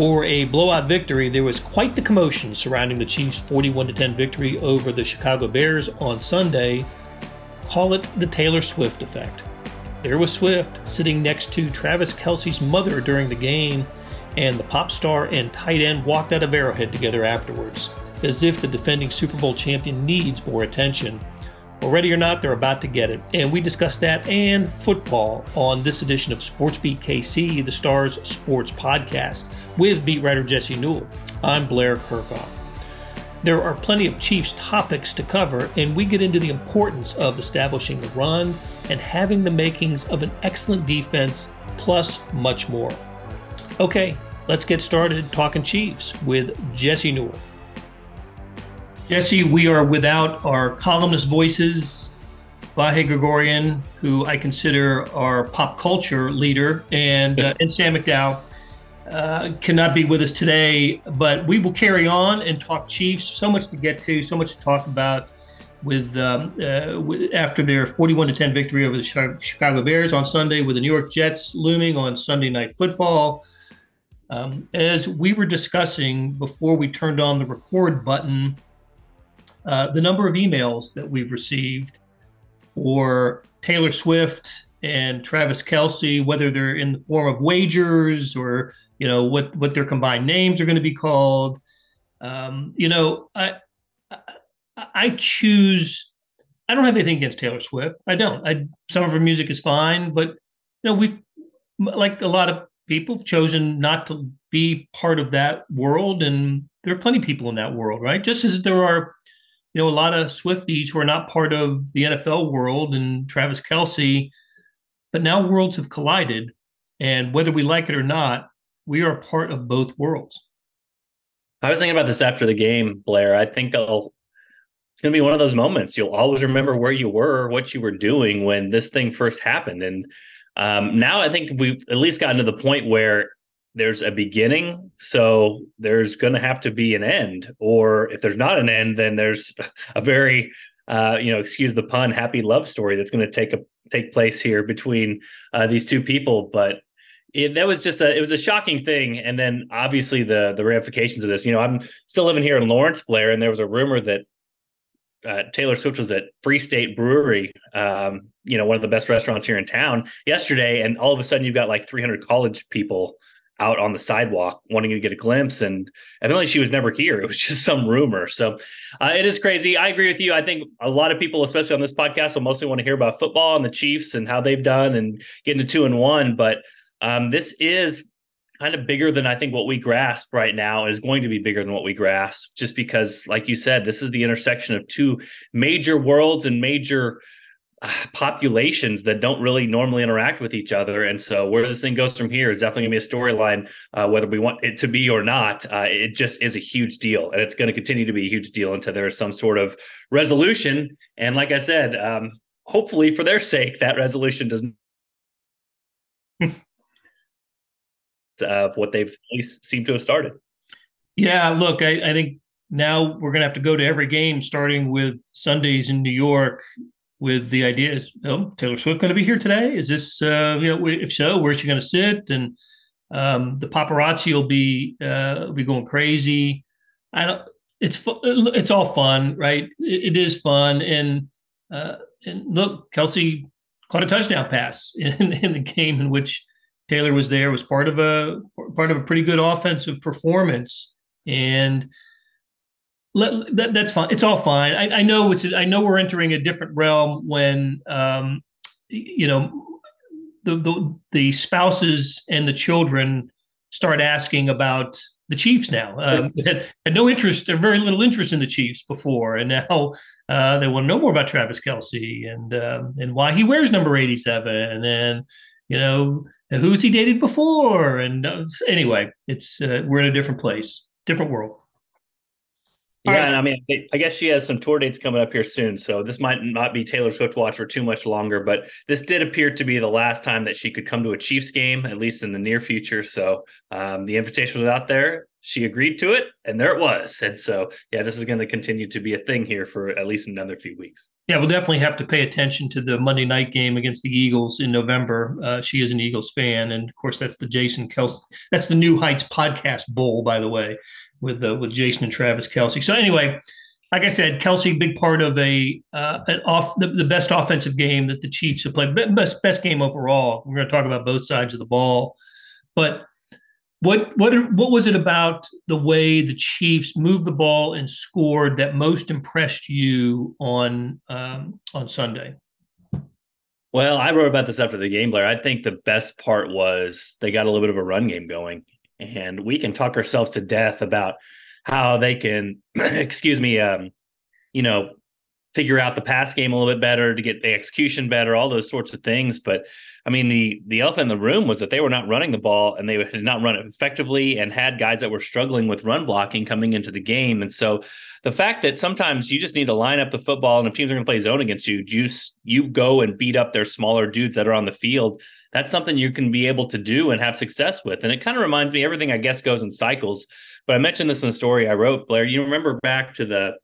For a blowout victory, there was quite the commotion surrounding the Chiefs' 41 10 victory over the Chicago Bears on Sunday. Call it the Taylor Swift effect. There was Swift sitting next to Travis Kelce's mother during the game, and the pop star and tight end walked out of Arrowhead together afterwards, as if the defending Super Bowl champion needs more attention. Well, ready or not, they're about to get it. And we discuss that and football on this edition of Sports Beat KC, the Stars Sports Podcast, with beat writer Jesse Newell. I'm Blair Kerkhoff. There are plenty of Chiefs topics to cover, and we get into the importance of establishing the run and having the makings of an excellent defense, plus much more. Okay, let's get started talking Chiefs with Jesse Newell. Jesse, we are without our columnist voices, Vahe Gregorian, who I consider our pop culture leader, and uh, and Sam McDowell uh, cannot be with us today. But we will carry on and talk Chiefs. So much to get to, so much to talk about. With, um, uh, with after their 41 to 10 victory over the Chicago Bears on Sunday, with the New York Jets looming on Sunday Night Football. Um, as we were discussing before we turned on the record button, uh, the number of emails that we've received for Taylor Swift and Travis Kelce, whether they're in the form of wagers or you know what what their combined names are going to be called. Um, you know, I, I I choose. I don't have anything against Taylor Swift. I don't. I some of her music is fine, but you know we've like a lot of people chosen not to be part of that world, and there are plenty of people in that world, right? Just as there are you know, a lot of Swifties who are not part of the NFL world and Travis Kelce, but now worlds have collided. And whether we like it or not, we are part of both worlds. I was thinking about this after the game, Blair. I think I'll, it's going to be one of those moments. You'll always remember where you were, what you were doing when this thing first happened. And um, now I think we've at least gotten to the point where there's a beginning so there's going to have to be an end or if there's not an end then there's a very uh, you know excuse the pun happy love story that's going to take a take place here between uh, these two people but it, that was just a it was a shocking thing and then obviously the the ramifications of this you know i'm still living here in lawrence blair and there was a rumor that uh, Taylor Swift was at Free State Brewery, um, you know, one of the best restaurants here in town yesterday, and all of a sudden you've got like 300 college people out on the sidewalk wanting to get a glimpse and evidently she was never here. It was just some rumor. So uh, it is crazy. I agree with you. I think a lot of people especially on this podcast will mostly want to hear about football and the chiefs and how they've done and getting to two and one but um, this is kind of bigger than i think what we grasp right now is going to be bigger than what we grasp just because like you said this is the intersection of two major worlds and major populations that don't really normally interact with each other. And so where this thing goes from here is definitely going to be a storyline, uh, whether we want it to be or not. Uh, it just is a huge deal, and it's going to continue to be a huge deal until there is some sort of resolution. And like I said, um, hopefully for their sake, that resolution doesn't. of what they've at least seemed to have started. Yeah, look, I, I think now we're going to have to go to every game starting with Sundays in New York with the idea is, oh, Taylor Swift going to be here today? Is this, uh, you know, if so, where's she going to sit? And um, the paparazzi will be uh, be going crazy. I don't. It's it's all fun, right? it, it is fun, and uh, and look, Kelce caught a touchdown pass in, in the game in which Taylor was there. Was part of a part of a pretty good offensive performance, and let, that, that's fine. It's all fine. I, I, know it's. I know we're entering a different realm when, um, you know, the, the the spouses and the children start asking about the Chiefs now. Um, had, had, no interest or very little interest in the Chiefs before, and now uh, they want to know more about Travis Kelce and um, and why he wears number eighty seven, and you know who's he dated before. And uh, anyway, it's uh, we're in a different place, different world. Yeah, right. and I mean, I guess she has some tour dates coming up here soon, so this might not be Taylor Swift watch for too much longer. But this did appear to be the last time that she could come to a Chiefs game, at least in the near future. So um, the invitation was out there. she agreed to it, and there it was. And so, yeah, this is going to continue to be a thing here for at least another few weeks. Yeah, we'll definitely have to pay attention to the Monday night game against the Eagles in November. Uh, she is an Eagles fan, and of course, that's the Jason Kelce. That's the New Heights Podcast Bowl, by the way, with uh, with Jason and Travis Kelce. So anyway, like I said, Kelce big part of a uh, an off the, the best offensive game that the Chiefs have played, best best game overall. We're going to talk about both sides of the ball, but what what what was it about the way the Chiefs moved the ball and scored that most impressed you on um, on Sunday? Well, I wrote about this after the game, Blair. I think the best part was they got a little bit of a run game going, and we can talk ourselves to death about how they can, excuse me, um, you know, figure out the pass game a little bit better to get the execution better, all those sorts of things. But I mean, the the elephant in the room was that they were not running the ball and they had not run it effectively and had guys that were struggling with run blocking coming into the game. And so the fact that sometimes you just need to line up the football and if teams are going to play zone against you, you you go and beat up their smaller dudes that are on the field. That's something you can be able to do and have success with. And it kind of reminds me everything I guess goes in cycles. But I mentioned this in the story I wrote, Blair. You remember back to the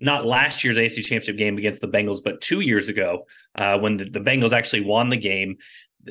not last year's AFC Championship game against the Bengals, but two years ago uh, when the, the, Bengals actually won the game.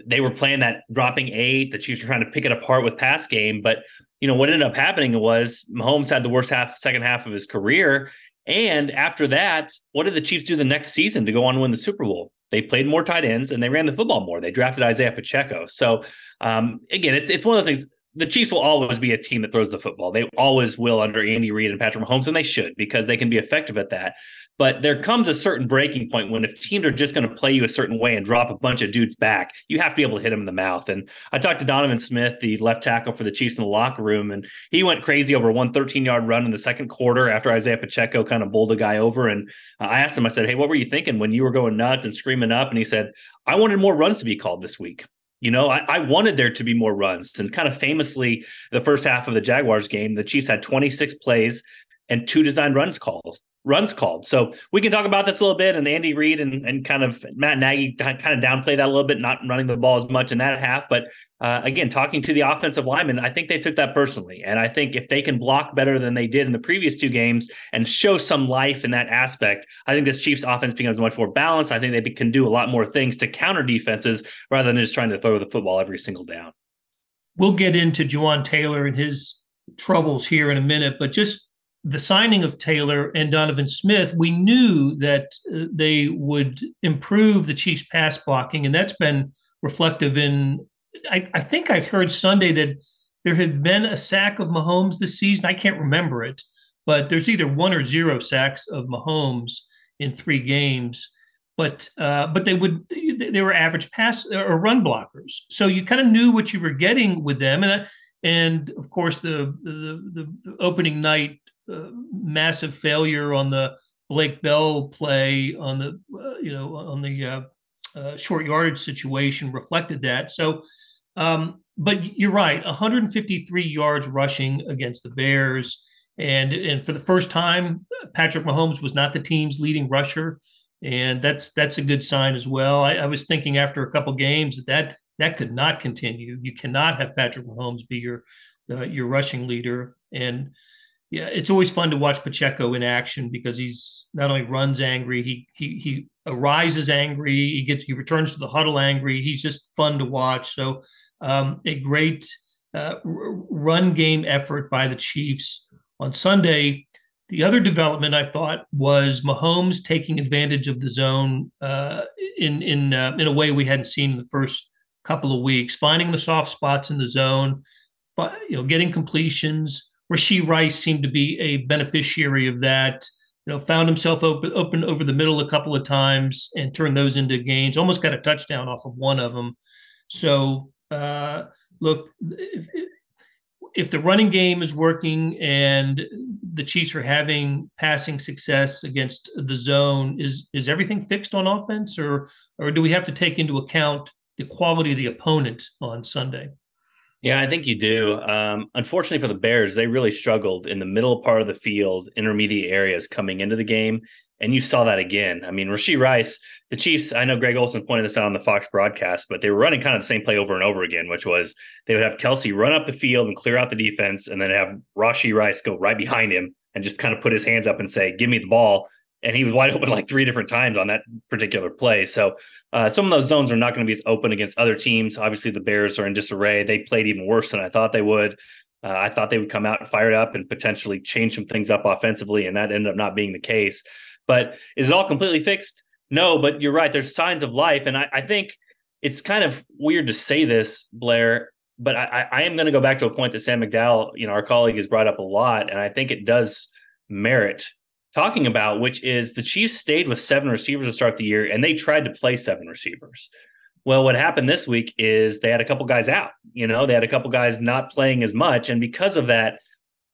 They were playing that dropping eight. The Chiefs were trying to pick it apart with pass game, but you know what ended up happening was Mahomes had the worst half, second half of his career. And after that, what did the Chiefs do the next season to go on and win the Super Bowl? They played more tight ends and they ran the football more. They drafted Isaiah Pacheco. So um, again, it's it's one of those things the Chiefs will always be a team that throws the football. They always will under Andy Reid and Patrick Mahomes, and they should because they can be effective at that. But there comes a certain breaking point when if teams are just going to play you a certain way and drop a bunch of dudes back, you have to be able to hit them in the mouth. And I talked to Donovan Smith, the left tackle for the Chiefs in the locker room, and he went crazy over one 13 yard run in the second quarter after Isaiah Pacheco kind of bowled a guy over. And I asked him, I said, Hey, what were you thinking when you were going nuts and screaming up? And he said, I wanted more runs to be called this week. You know, I, I, wanted there to be more runs. And kind of famously, the first half of the Jaguars game, the Chiefs had 26 plays and two design runs calls runs called. So we can talk about this a little bit. And Andy Reid and, and kind of Matt Nagy kind of downplay that a little bit, not running the ball as much in that half. But uh, again, talking to the offensive linemen, I think they took that personally. And I think if they can block better than they did in the previous two games and show some life in that aspect, I think this Chiefs offense becomes much more balanced. I think they can do a lot more things to counter defenses rather than just trying to throw the football every single down. We'll get into Jawaan Taylor and his troubles here in a minute, but just the signing of Taylor and Donovan Smith, we knew that uh, they would improve the Chiefs' pass blocking, and that's been reflective in. I, I, think I heard Sunday that there had been a sack of Mahomes this season. I can't remember it, but there's either one or zero sacks of Mahomes in three games. But uh, but they would they were average pass or run blockers, so you kind of knew what you were getting with them, and. And of course, the, the, the opening night massive failure on the Blake Bell play on the uh, you know on the uh, uh, short yardage situation reflected that. So, um, but you're right, 153 yards rushing against the Bears, and and for the first time, Patrick Mahomes was not the team's leading rusher, and that's that's a good sign as well. I, I was thinking after a couple games that that that could not continue. You cannot have Patrick Mahomes be your uh, your rushing leader, and yeah, it's always fun to watch Pacheco in action because he's not only runs angry, he he he arises angry, he gets he returns to the huddle angry. He's just fun to watch. So um, a great uh, run game effort by the Chiefs on Sunday. The other development I thought was Mahomes taking advantage of the zone uh, in in uh, in a way we hadn't seen in the first couple of weeks, finding the soft spots in the zone, you know, getting completions Rashee Rice seemed to be a beneficiary of that. You know, found himself open, open over the middle a couple of times and turned those into gains. Almost got a touchdown off of one of them. So, uh, look, if, if the running game is working and the Chiefs are having passing success against the zone, is is everything fixed on offense, or or do we have to take into account the quality of the opponent on Sunday? Yeah, I think you do. Um, unfortunately for the Bears, they really struggled in the middle part of the field, intermediate areas coming into the game. And you saw that again. I mean, Rashee Rice, the Chiefs, I know Greg Olsen pointed this out on the Fox broadcast, but they were running kind of the same play over and over again, which was they would have Kelce run up the field and clear out the defense, and then have Rashee Rice go right behind him and just kind of put his hands up and say, Give me the ball. And he was wide open like three different times on that particular play. So uh, some of those zones are not going to be as open against other teams. Obviously, the Bears are in disarray. They played even worse than I thought they would. Uh, I thought they would come out and fired up and potentially change some things up offensively, and that ended up not being the case. But is it all completely fixed? No, but you're right. There's signs of life, and I, I think it's kind of weird to say this, Blair. But I, I am going to go back to a point that Sam McDowell, you know, our colleague, has brought up a lot, and I think it does merit talking about, which is the Chiefs stayed with seven receivers to start the year, and they tried to play seven receivers. Well, what happened this week is they had a couple guys out. You know, they had a couple guys not playing as much, and because of that,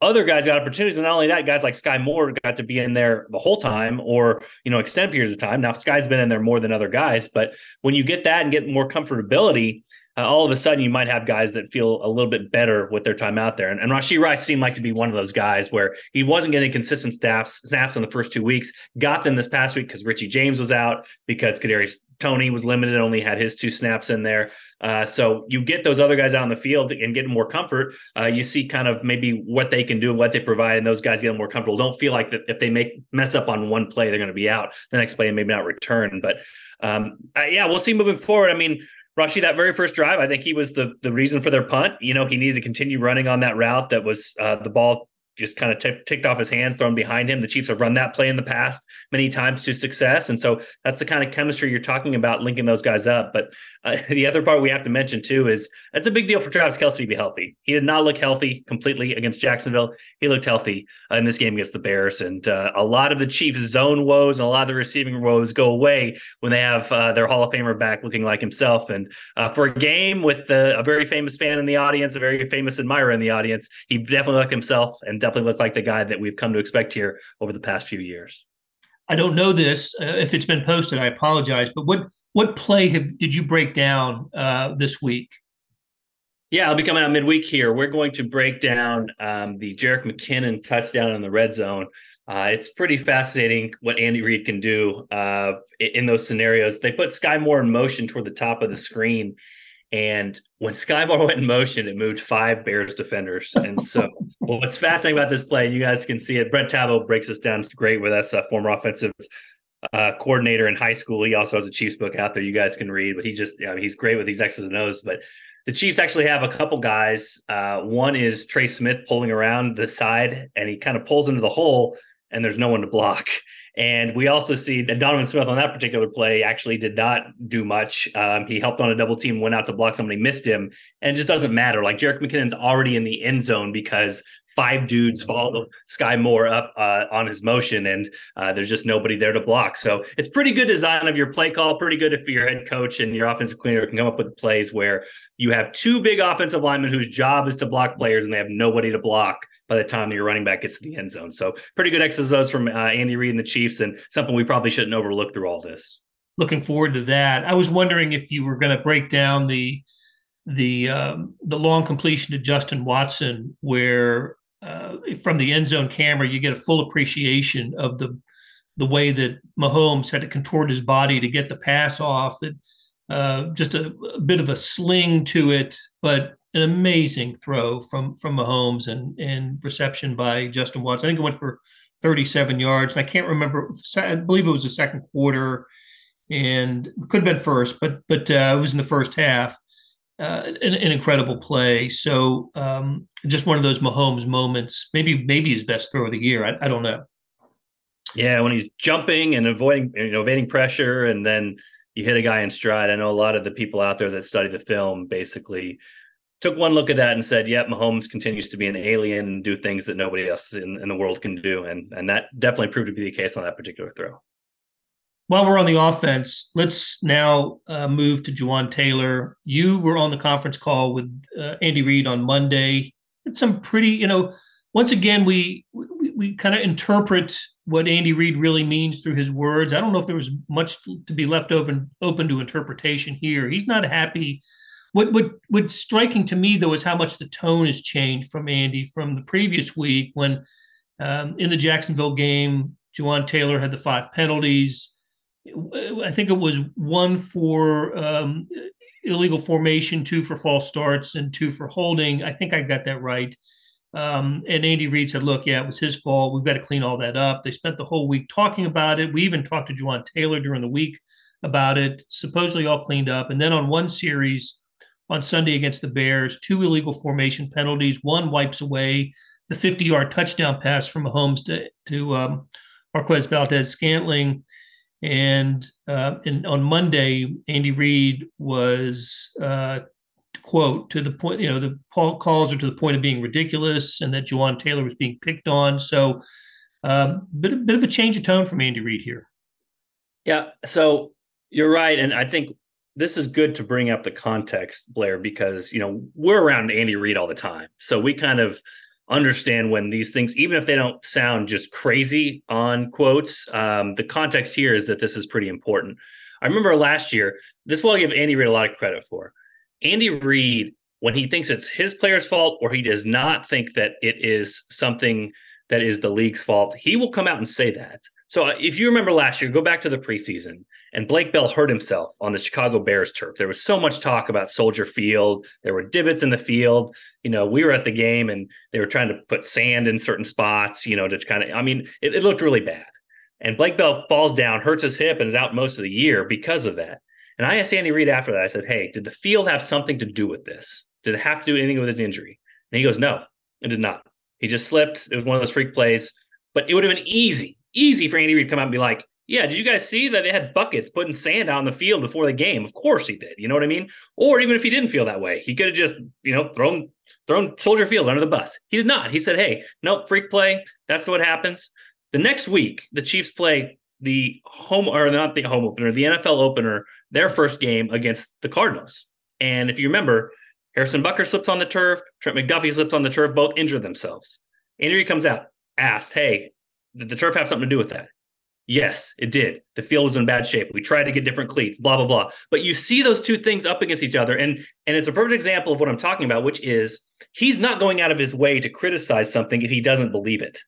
other guys got opportunities. And not only that, guys like Sky Moore got to be in there the whole time or, you know, extended periods of time. Now, Sky's been in there more than other guys, but when you get that and get more comfortability, uh, all of a sudden you might have guys that feel a little bit better with their time out there. And, and Rashee Rice seemed like to be one of those guys where he wasn't getting consistent snaps snaps in the first two weeks. Got them this past week because Richie James was out because Kadarius Toney was limited, only had his two snaps in there. Uh, so you get those other guys out in the field and get more comfort. Uh, you see kind of maybe what they can do what they provide, and those guys get more comfortable. Don't feel like that if they make mess up on one play, they're going to be out the next play and maybe not return. But um, uh, yeah, we'll see moving forward. I mean, Rashee, that very first drive, I think he was the the reason for their punt. You know, he needed to continue running on that route that was uh, the ball just kind of t- ticked off his hands, thrown behind him. The Chiefs have run that play in the past many times to success, and so that's the kind of chemistry you're talking about, linking those guys up. But uh, the other part we have to mention too is it's a big deal for Travis Kelce to be healthy. He did not look healthy completely against Jacksonville. He looked healthy uh, in this game against the Bears, and uh, a lot of the Chiefs' zone woes and a lot of the receiving woes go away when they have uh, their Hall of Famer back looking like himself. And uh, for a game with the, a very famous fan in the audience, a very famous admirer in the audience, he definitely looked himself and definitely looked like the guy that we've come to expect here over the past few years. I don't know this. Uh, if it's been posted, I apologize. But what what play have, did you break down uh, this week? Yeah, I'll be coming out midweek here. We're going to break down um, the Jerick McKinnon touchdown in the red zone. Uh, it's pretty fascinating what Andy Reid can do uh, in those scenarios. They put Sky Moore in motion toward the top of the screen, and when Sky Moore went in motion, it moved five Bears defenders. And so, well, what's fascinating about this play, you guys can see it. Brett Tabo breaks this down. It's great with us, a former offensive uh, coordinator in high school. He also has a Chiefs book out there you guys can read, but he just, you know, he's great with these X's and O's. But the Chiefs actually have a couple guys. Uh, one is Trey Smith pulling around the side and he kind of pulls into the hole and there's no one to block. And we also see that Donovan Smith on that particular play actually did not do much. Um, he helped on a double team, went out to block somebody, missed him, and it just doesn't matter. Like Jerick McKinnon's already in the end zone because five dudes follow Sky Moore up uh, on his motion, and uh, there's just nobody there to block. So it's pretty good design of your play call. Pretty good if your head coach and your offensive coordinator can come up with plays where you have two big offensive linemen whose job is to block players, and they have nobody to block by the time your running back gets to the end zone. So pretty good exercise from uh, Andy Reid and the Chiefs, and something we probably shouldn't overlook through all this. Looking forward to that. I was wondering if you were going to break down the the um, the long completion to Justin Watson, where uh, from the end zone camera, you get a full appreciation of the the way that Mahomes had to contort his body to get the pass off. That uh, just a, a, bit of a sling to it, but an amazing throw from from Mahomes and and reception by Justin Watson. I think it went for 37 yards. And I can't remember. I believe it was the second quarter, and could have been first, but but uh, it was in the first half uh, an, an, incredible play. So um, just one of those Mahomes moments. Maybe maybe his best throw of the year. I, I don't know. Yeah, when he's jumping and avoiding, you know, evading pressure, and then you hit a guy in stride. I know a lot of the people out there that study the film basically took one look at that and said, "Yep, Mahomes continues to be an alien and do things that nobody else in, in the world can do," and and that definitely proved to be the case on that particular throw while we're on the offense, let's now uh, move to Jawaan Taylor. You were on the conference call with uh, Andy Reid on Monday. It's some pretty, you know, once again, we we, we kind of interpret what Andy Reid really means through his words. I don't know if there was much to be left open open to interpretation here. He's not happy. What what what's striking to me though is how much the tone has changed from Andy from the previous week when um, in the Jacksonville game Jawaan Taylor had the five penalties. I think it was one for um, illegal formation, two for false starts, and two for holding. I think I got that right. Um, and Andy Reid said, look, yeah, it was his fault. We've got to clean all that up. They spent the whole week talking about it. We even talked to Jawaan Taylor during the week about it, supposedly all cleaned up. And then on one series on Sunday against the Bears, two illegal formation penalties. One wipes away the 50 yard touchdown pass from Mahomes to, to um, Marquez Valdes Scantling. And, uh, and on Monday, Andy Reid was uh, quote to the point, you know, the calls are to the point of being ridiculous, and that Jawaan Taylor was being picked on. So, um, bit a bit of a change of tone from Andy Reid here. Yeah, so you're right, and I think this is good to bring up the context, Blair, because you know we're around Andy Reid all the time, so we kind of understand when these things, even if they don't sound just crazy on quotes, um, the context here is that this is pretty important. I remember last year, this will give Andy Reid a lot of credit for. Andy Reid, when he thinks it's his player's fault or he does not think that it is something that is the league's fault, he will come out and say that. So uh, if you remember last year, go back to the preseason, and Blake Bell hurt himself on the Chicago Bears turf. There was so much talk about Soldier Field. There were divots in the field. You know, we were at the game and they were trying to put sand in certain spots, you know, to kind of, I mean, it, it looked really bad. And Blake Bell falls down, hurts his hip, and is out most of the year because of that. And I asked Andy Reid after that, I said, Hey, did the field have something to do with this? Did it have to do anything with his injury? And he goes, No, it did not. He just slipped. It was one of those freak plays. But it would have been easy, easy for Andy Reid to come out and be like, Yeah, did you guys see that they had buckets putting sand out on the field before the game? Of course he did. You know what I mean? Or even if he didn't feel that way, he could have just, you know, thrown thrown Soldier Field under the bus. He did not. He said, Hey, nope, freak play. That's what happens. The next week, the Chiefs play the home or not the home opener, the NFL opener, their first game against the Cardinals. And if you remember, Harrison Butker slips on the turf, Trent McDuffie slips on the turf, both injure themselves. Andy comes out, asked, Hey, did the turf have something to do with that? Yes, it did. The field was in bad shape. We tried to get different cleats, blah, blah, blah. But you see those two things up against each other. And, and it's a perfect example of what I'm talking about, which is he's not going out of his way to criticize something if he doesn't believe it.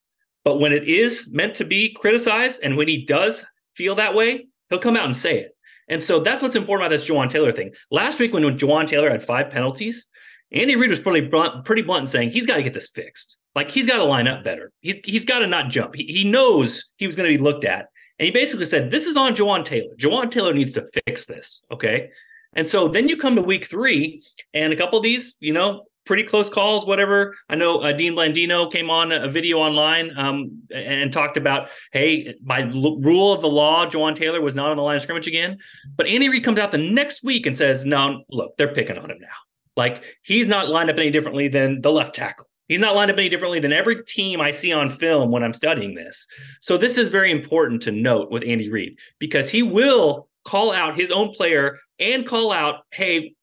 But when it is meant to be criticized, and when he does feel that way, he'll come out and say it. And so that's what's important about this Jawaan Taylor thing. Last week, when Jawaan Taylor had five penalties, Andy Reid was pretty blunt, pretty blunt in saying he's got to get this fixed. Like he's got to line up better. He's he's got to not jump. He, he knows he was going to be looked at, and he basically said, "This is on Jawaan Taylor. Jawaan Taylor needs to fix this." Okay, and so then you come to week three, and a couple of these, you know, pretty close calls, whatever. I know uh, Dean Blandino came on a video online um, and talked about, hey, by l- rule of the law, Jawaan Taylor was not on the line of scrimmage again. But Andy Reid comes out the next week and says, no, look, they're picking on him now. Like he's not lined up any differently than the left tackle. He's not lined up any differently than every team I see on film when I'm studying this. So this is very important to note with Andy Reid because he will call out his own player and call out, hey,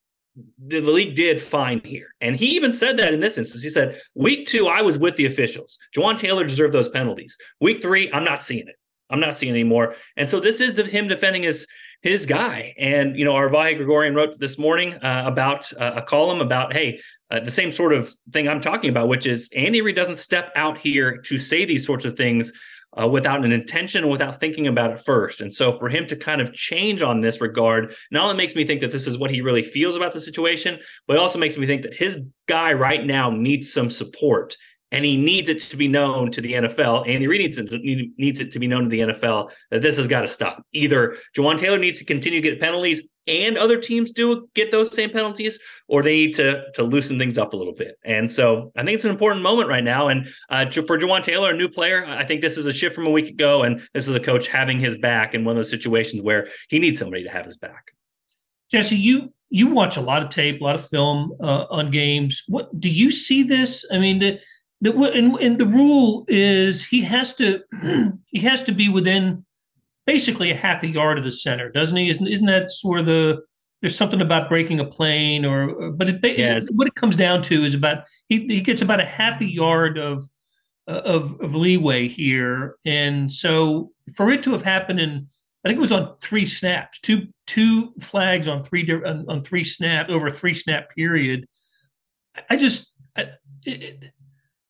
the, league did fine here. And he even said that in this instance. He said, week two, I was with the officials. Jawaan Taylor deserved those penalties. Week three, I'm not seeing it. I'm not seeing anymore. And so this is him defending his his guy. And you know, Vahe Gregorian wrote this morning uh, about uh, a column about, hey, uh, the same sort of thing I'm talking about, which is Andy Reid doesn't step out here to say these sorts of things uh, without an intention, without thinking about it first. And so for him to kind of change on this regard, not only makes me think that this is what he really feels about the situation, but it also makes me think that his guy right now needs some support and he needs it to be known to the NFL. Andy Reid needs it, needs it to be known to the NFL that this has got to stop. Either Jawaan Taylor needs to continue to get penalties and other teams do get those same penalties, or they need to to loosen things up a little bit. And so I think it's an important moment right now. And uh, for Jawaan Taylor, a new player, I think this is a shift from a week ago, and this is a coach having his back in one of those situations where he needs somebody to have his back. Jesse, you you watch a lot of tape, a lot of film uh, on games. What do you see this? I mean, the, the and, and the rule is he has to he has to be within basically a half a yard of the center, doesn't he? Isn't isn't that sort of the there's something about breaking a plane or but it, yes. what it comes down to is about he, he gets about a half a yard of of of leeway here and so for it to have happened in I think it was on three snaps two two flags on three on, on three snap over a three snap period I just I, it,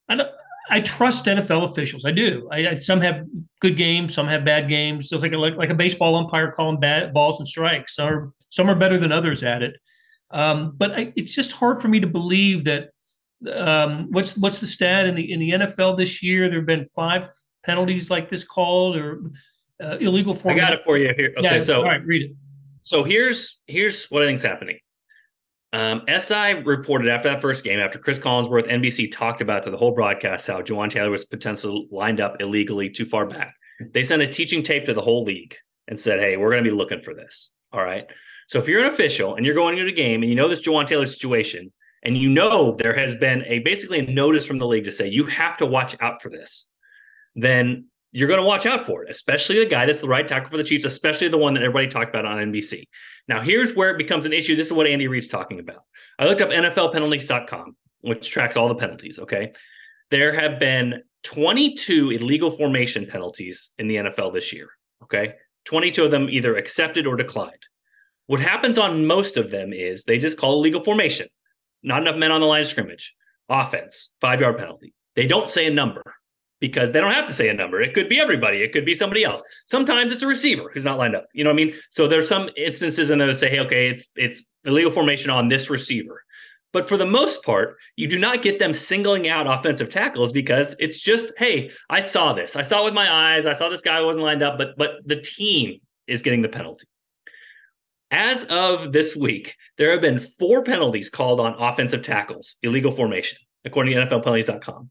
I don't I trust NFL officials. I do. I, I, some have good games, some have bad games. Just like a, like, like a baseball umpire calling bad balls and strikes. Some are some are better than others at it. Um, but I, it's just hard for me to believe that. Um, what's what's the stat in the in the NFL this year? There have been five penalties like this called or uh, illegal form. I got it for you here. Okay, yeah, so all right, read it. So here's here's what I think's happening. Um, SI reported after that first game, after Chris Collinsworth, NBC talked about to the whole broadcast how Jawaan Taylor was potentially lined up illegally too far back. They sent a teaching tape to the whole league and said, "Hey, we're going to be looking for this." All right. So if you're an official and you're going into a game and you know this Jawaan Taylor situation, and you know there has been a basically a notice from the league to say you have to watch out for this, then you're going to watch out for it, especially the guy that's the right tackle for the Chiefs, especially the one that everybody talked about on NBC. Now, here's where it becomes an issue. This is what Andy Reid's talking about. I looked up NFLpenalties.com, which tracks all the penalties. Okay. There have been 22 illegal formation penalties in the NFL this year. Okay. 22 of them either accepted or declined. What happens on most of them is they just call illegal formation. Not enough men on the line of scrimmage. Offense, five yard penalty. They don't say a number because they don't have to say a number. It could be everybody. It could be somebody else. Sometimes it's a receiver who's not lined up. You know what I mean? So there's some instances in there that say, hey, okay, it's it's illegal formation on this receiver. But for the most part, you do not get them singling out offensive tackles because it's just, hey, I saw this. I saw it with my eyes. I saw this guy wasn't lined up, but but the team is getting the penalty. As of this week, there have been four penalties called on offensive tackles, illegal formation, according to NFLpenalties.com.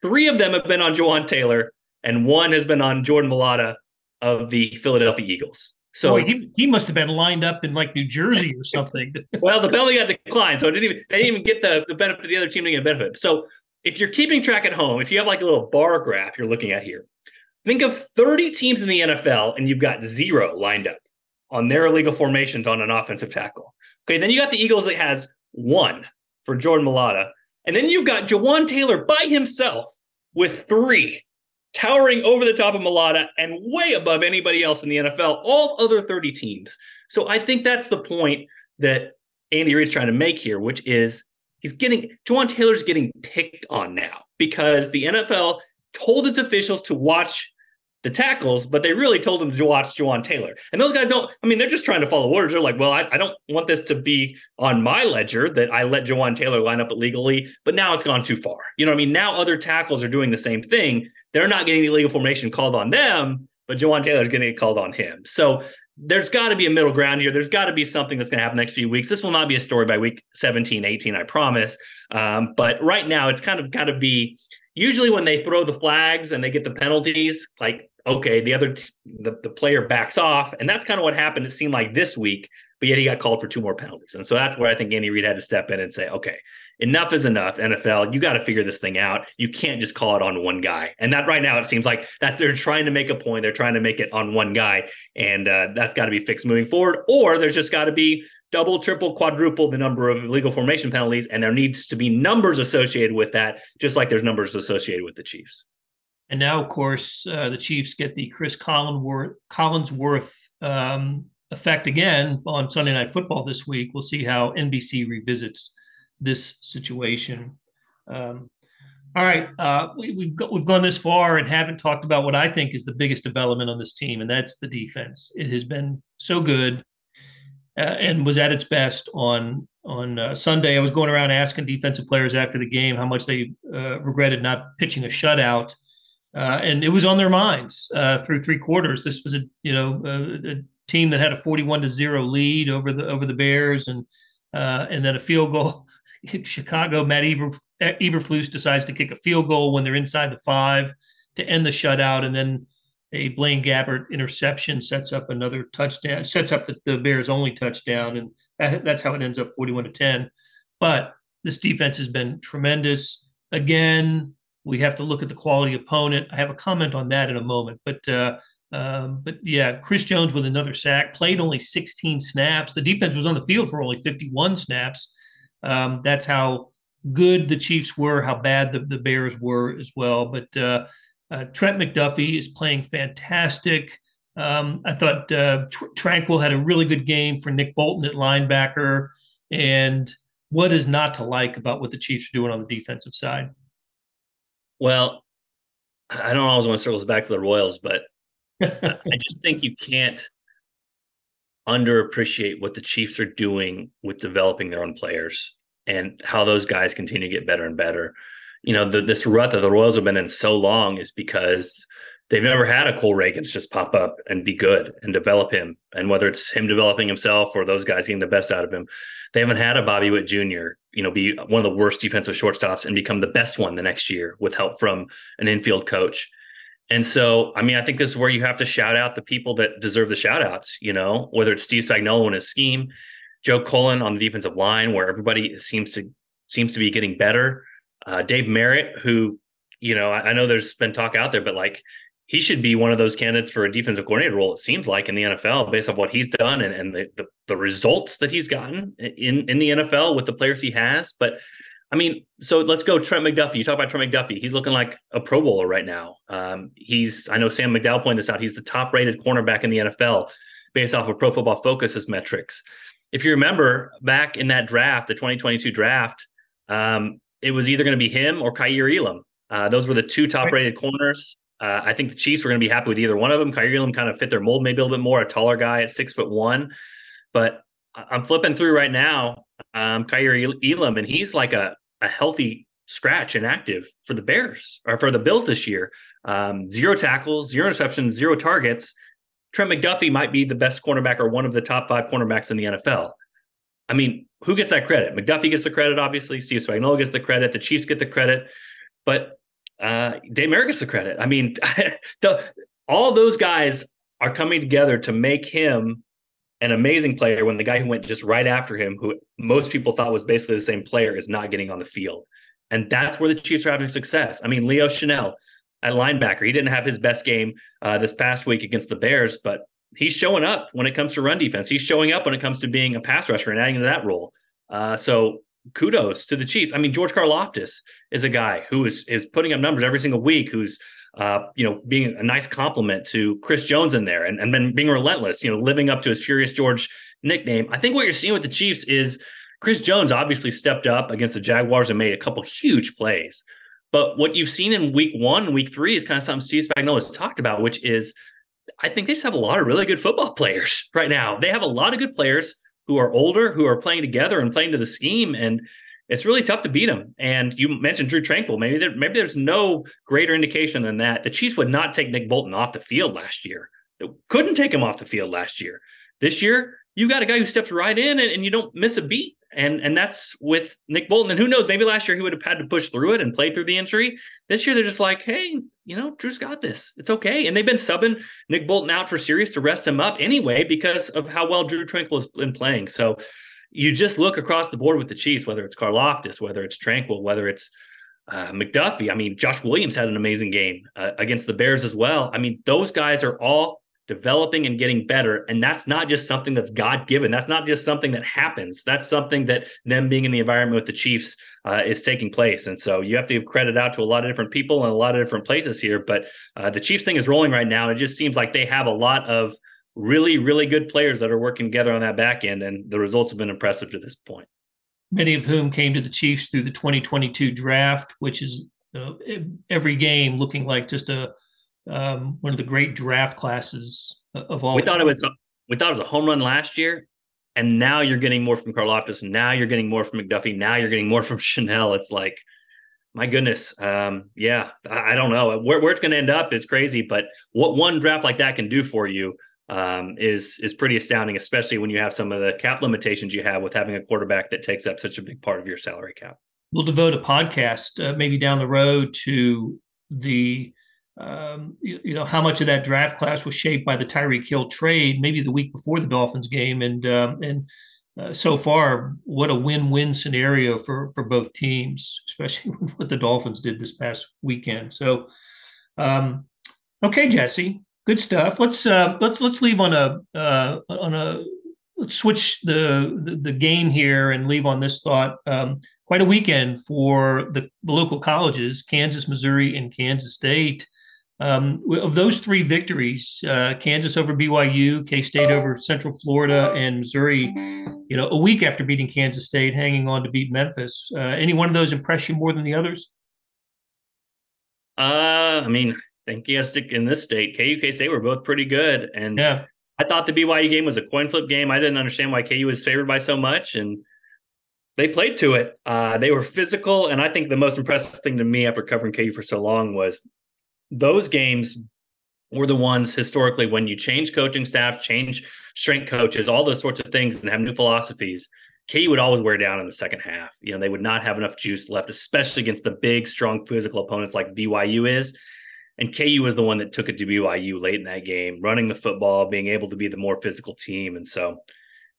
Three of them have been on Jawaan Taylor, and one has been on Jordan Mailata of the Philadelphia Eagles. So Boy, he, he must have been lined up in like New Jersey or something. well, the penalty got declined, so it didn't even they didn't even get the, the benefit of the other team to get a benefit. So if you're keeping track at home, if you have like a little bar graph you're looking at here, think of 30 teams in the NFL and you've got zero lined up on their illegal formations on an offensive tackle. Okay, then you got the Eagles that has one for Jordan Mailata, and then you've got Jawaan Taylor by himself with three, towering over the top of Mailata and way above anybody else in the NFL, all other 30 teams. So I think that's the point that Andy Reid's trying to make here, which is he's getting Jawaan Taylor's getting picked on now because the NFL told its officials to watch the tackles, but they really told him to watch Jawaan Taylor. And those guys don't, I mean, they're just trying to follow orders. They're like, well, I, I don't want this to be on my ledger that I let Jawaan Taylor line up illegally, but now it's gone too far. You know what I mean? Now other tackles are doing the same thing. They're not getting the illegal formation called on them, but Jawaan Taylor's getting it called on him. So there's got to be a middle ground here. There's got to be something that's going to happen next few weeks. This will not be a story by week 17, 18, I promise. Um, but right now, it's kind of got to be usually when they throw the flags and they get the penalties, like okay, the other t- the, the player backs off, and that's kind of what happened. It seemed like this week, but yet he got called for two more penalties, and so that's where I think Andy Reid had to step in and say, okay, enough is enough. NFL, you got to figure this thing out. You can't just call it on one guy, and that right now it seems like that they're trying to make a point. They're trying to make it on one guy, and uh, that's got to be fixed moving forward. Or there's just got to be double, triple, quadruple the number of legal formation penalties, and there needs to be numbers associated with that, just like there's numbers associated with the Chiefs. And now, of course, uh, the Chiefs get the Chris Collinsworth, Collinsworth um, effect again on Sunday Night Football this week. We'll see how NBC revisits this situation. Um, all right, uh, we, have we've gone this far and haven't talked about what I think is the biggest development on this team, and that's the defense. It has been so good and was at its best on on uh, Sunday. I was going around asking defensive players after the game how much they uh, regretted not pitching a shutout, uh, and it was on their minds uh, through three quarters. This was a you know a, a, team that had a forty-one to zero lead over the over the Bears, and uh, and then a field goal. Chicago, Matt Eber, Eberflus decides to kick a field goal when they're inside the five to end the shutout, and then a Blaine Gabbert interception sets up another touchdown, sets up the, the Bears' only touchdown, and that, that's how it ends up 41 to 10. But this defense has been tremendous. Again, we have to look at the quality opponent. I have a comment on that in a moment, but uh, um, but yeah, Chris Jones with another sack played only 16 snaps. The defense was on the field for only 51 snaps. Um, that's how good the Chiefs were, how bad the, the Bears were as well. But uh, uh, Trent McDuffie is playing fantastic. Um, I thought uh, Tr- Tranquill had a really good game for Nick Bolton at linebacker. And what is not to like about what the Chiefs are doing on the defensive side? Well, I don't always want to circle back to the Royals, but I just think you can't underappreciate what the Chiefs are doing with developing their own players and how those guys continue to get better and better. You know, the, this rut that the Royals have been in so long is because they've never had a Cole Ragans just pop up and be good and develop him. And whether it's him developing himself or those guys getting the best out of him, they haven't had a Bobby Witt Jr. You know, be one of the worst defensive shortstops and become the best one the next year with help from an infield coach. And so, I mean, I think this is where you have to shout out the people that deserve the shout outs, you know, whether it's Steve Spagnuolo and his scheme, Joe Cullen on the defensive line, where everybody seems to seems to be getting better. Uh, Dave Merritt, who, you know, I, I know there's been talk out there, but like he should be one of those candidates for a defensive coordinator role. It seems like in the NFL, based on what he's done and, and the, the, the results that he's gotten in in the NFL with the players he has. But I mean, so let's go Trent McDuffie. You talk about Trent McDuffie. He's looking like a Pro Bowler right now. Um, he's I know Sam McDowell pointed this out. He's the top rated cornerback in the NFL based off of Pro Football Focus's metrics. If you remember back in that draft, the 2022 draft, um, it was either going to be him or Kaiir Elam. Uh, those were the two top rated corners. Uh, I think the Chiefs were going to be happy with either one of them. Kaiir Elam kind of fit their mold maybe a little bit more, a taller guy at six foot one. But I'm flipping through right now, um, Kaiir Elam, and he's like a, a healthy scratch and active for the Bears or for the Bills this year. Um, zero tackles, zero interceptions, zero targets. Trent McDuffie might be the best cornerback or one of the top five cornerbacks in the NFL. I mean, who gets that credit? McDuffie gets the credit, obviously. Steve Spagnuolo gets the credit. The Chiefs get the credit. But uh, Dave Merritt gets the credit. I mean, the, all those guys are coming together to make him an amazing player when the guy who went just right after him, who most people thought was basically the same player, is not getting on the field. And that's where the Chiefs are having success. I mean, Leo Chenal at linebacker, he didn't have his best game uh, this past week against the Bears, but he's showing up when it comes to run defense. He's showing up when it comes to being a pass rusher and adding to that role. Uh, so kudos to the Chiefs. I mean, George Karlaftis is a guy who is is putting up numbers every single week. Who's uh, you know being a nice compliment to Chris Jones in there, and and then being relentless. You know, living up to his Furious George nickname. I think what you're seeing with the Chiefs is Chris Jones obviously stepped up against the Jaguars and made a couple huge plays. But what you've seen in week one, week three is kind of something Steve Spagnuolo has talked about, which is I think they just have a lot of really good football players right now. They have a lot of good players who are older, who are playing together and playing to the scheme. And it's really tough to beat them. And you mentioned Drew Tranquill. Maybe there, maybe there's no greater indication than that. The Chiefs would not take Nick Bolton off the field last year. They couldn't take him off the field last year. This year, you got a guy who steps right in and, and you don't miss a beat and and that's with Nick Bolton. And who knows? Maybe last year he would have had to push through it and play through the injury. This year they're just like, hey, you know, Drew's got this. It's okay. And they've been subbing Nick Bolton out for series to rest him up anyway because of how well Drew Tranquill has been playing. So you just look across the board with the Chiefs, whether it's Karlaftis, whether it's Tranquill, whether it's uh, McDuffie. I mean, Josh Williams had an amazing game uh, against the Bears as well. I mean, those guys are all developing and getting better. And that's not just something that's God given. That's not just something that happens. That's something that them being in the environment with the Chiefs uh, is taking place. And so you have to give credit out to a lot of different people and a lot of different places here. But uh, the Chiefs thing is rolling right now. And It just seems like they have a lot of really, really good players that are working together on that back end. And the results have been impressive to this point. Many of whom came to the Chiefs through the 2022 draft, which is uh, every game looking like just a um, one of the great draft classes of all. We thought it was we thought it was a home run last year, and now you're getting more from Karlaftis. Now you're getting more from McDuffie. Now you're getting more from Chenal. It's like, my goodness, um, yeah, I, I, don't know where, where it's going to end up is crazy, but what one draft like that can do for you um, is is pretty astounding, especially when you have some of the cap limitations you have with having a quarterback that takes up such a big part of your salary cap. We'll devote a podcast uh, maybe down the road to the um, you, you, know how much of that draft class was shaped by the Tyreek Hill trade, maybe the week before the Dolphins game, and um, and uh, so far, what a win-win scenario for for both teams, especially what the Dolphins did this past weekend. So, um, okay, Jesse, good stuff. Let's uh, let's let's leave on a uh, on a let's switch the, the, the game here and leave on this thought. Um, quite a weekend for the, the local colleges, Kansas, Missouri, and Kansas State. Um, of those three victories, uh, Kansas over BYU, K State over Central Florida, and Missouri, you know, a week after beating Kansas State, hanging on to beat Memphis. Uh, any one of those impress you more than the others? Uh, I mean, I think you got to stick in this state. KU, K State were both pretty good, and Yeah. I thought the BYU game was a coin flip game. I didn't understand why KU was favored by so much, and they played to it. Uh, they were physical, and I think the most impressive thing to me after covering KU for so long was those games were the ones historically when you change coaching staff, change strength coaches, all those sorts of things, and have new philosophies. KU would always wear down in the second half. You know, they would not have enough juice left, especially against the big, strong physical opponents like BYU is. And KU was the one that took it to BYU late in that game, running the football, being able to be the more physical team. And so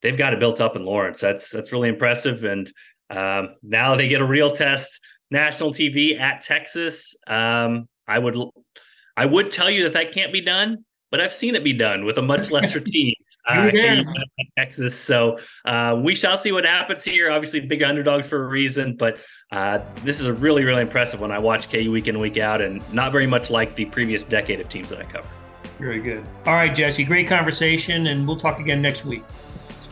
they've got it built up in Lawrence. That's that's really impressive. And um, now they get a real test, national TV at Texas. Um, I would I would tell you that that can't be done, but I've seen it be done with a much lesser team. Uh, Texas. So uh, we shall see what happens here. Obviously, big underdogs for a reason, but uh, this is a really, really impressive one. I watch KU week in, week out, and not very much like the previous decade of teams that I cover. Very good. All right, Jesse, great conversation, and we'll talk again next week.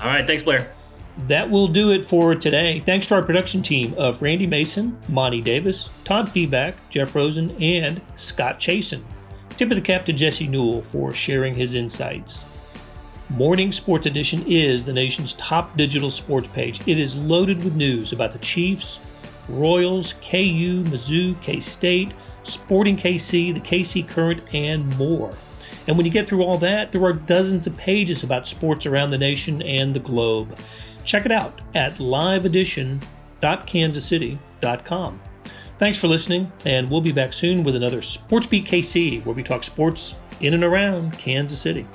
All right, thanks, Blair. That will do it for today. Thanks to our production team of Randy Mason, Monty Davis, Todd Feedback, Jeff Rosen, and Scott Chasen. Tip of the cap to Jesse Newell for sharing his insights. Morning Sports Edition is the nation's top digital sports page. It is loaded with news about the Chiefs, Royals, KU, Mizzou, K State, Sporting KC, the KC Current, and more. And when you get through all that, there are dozens of pages about sports around the nation and the globe. Check it out at liveedition.kansascity.com. Thanks for listening, and we'll be back soon with another Sports Beat KC, where we talk sports in and around Kansas City.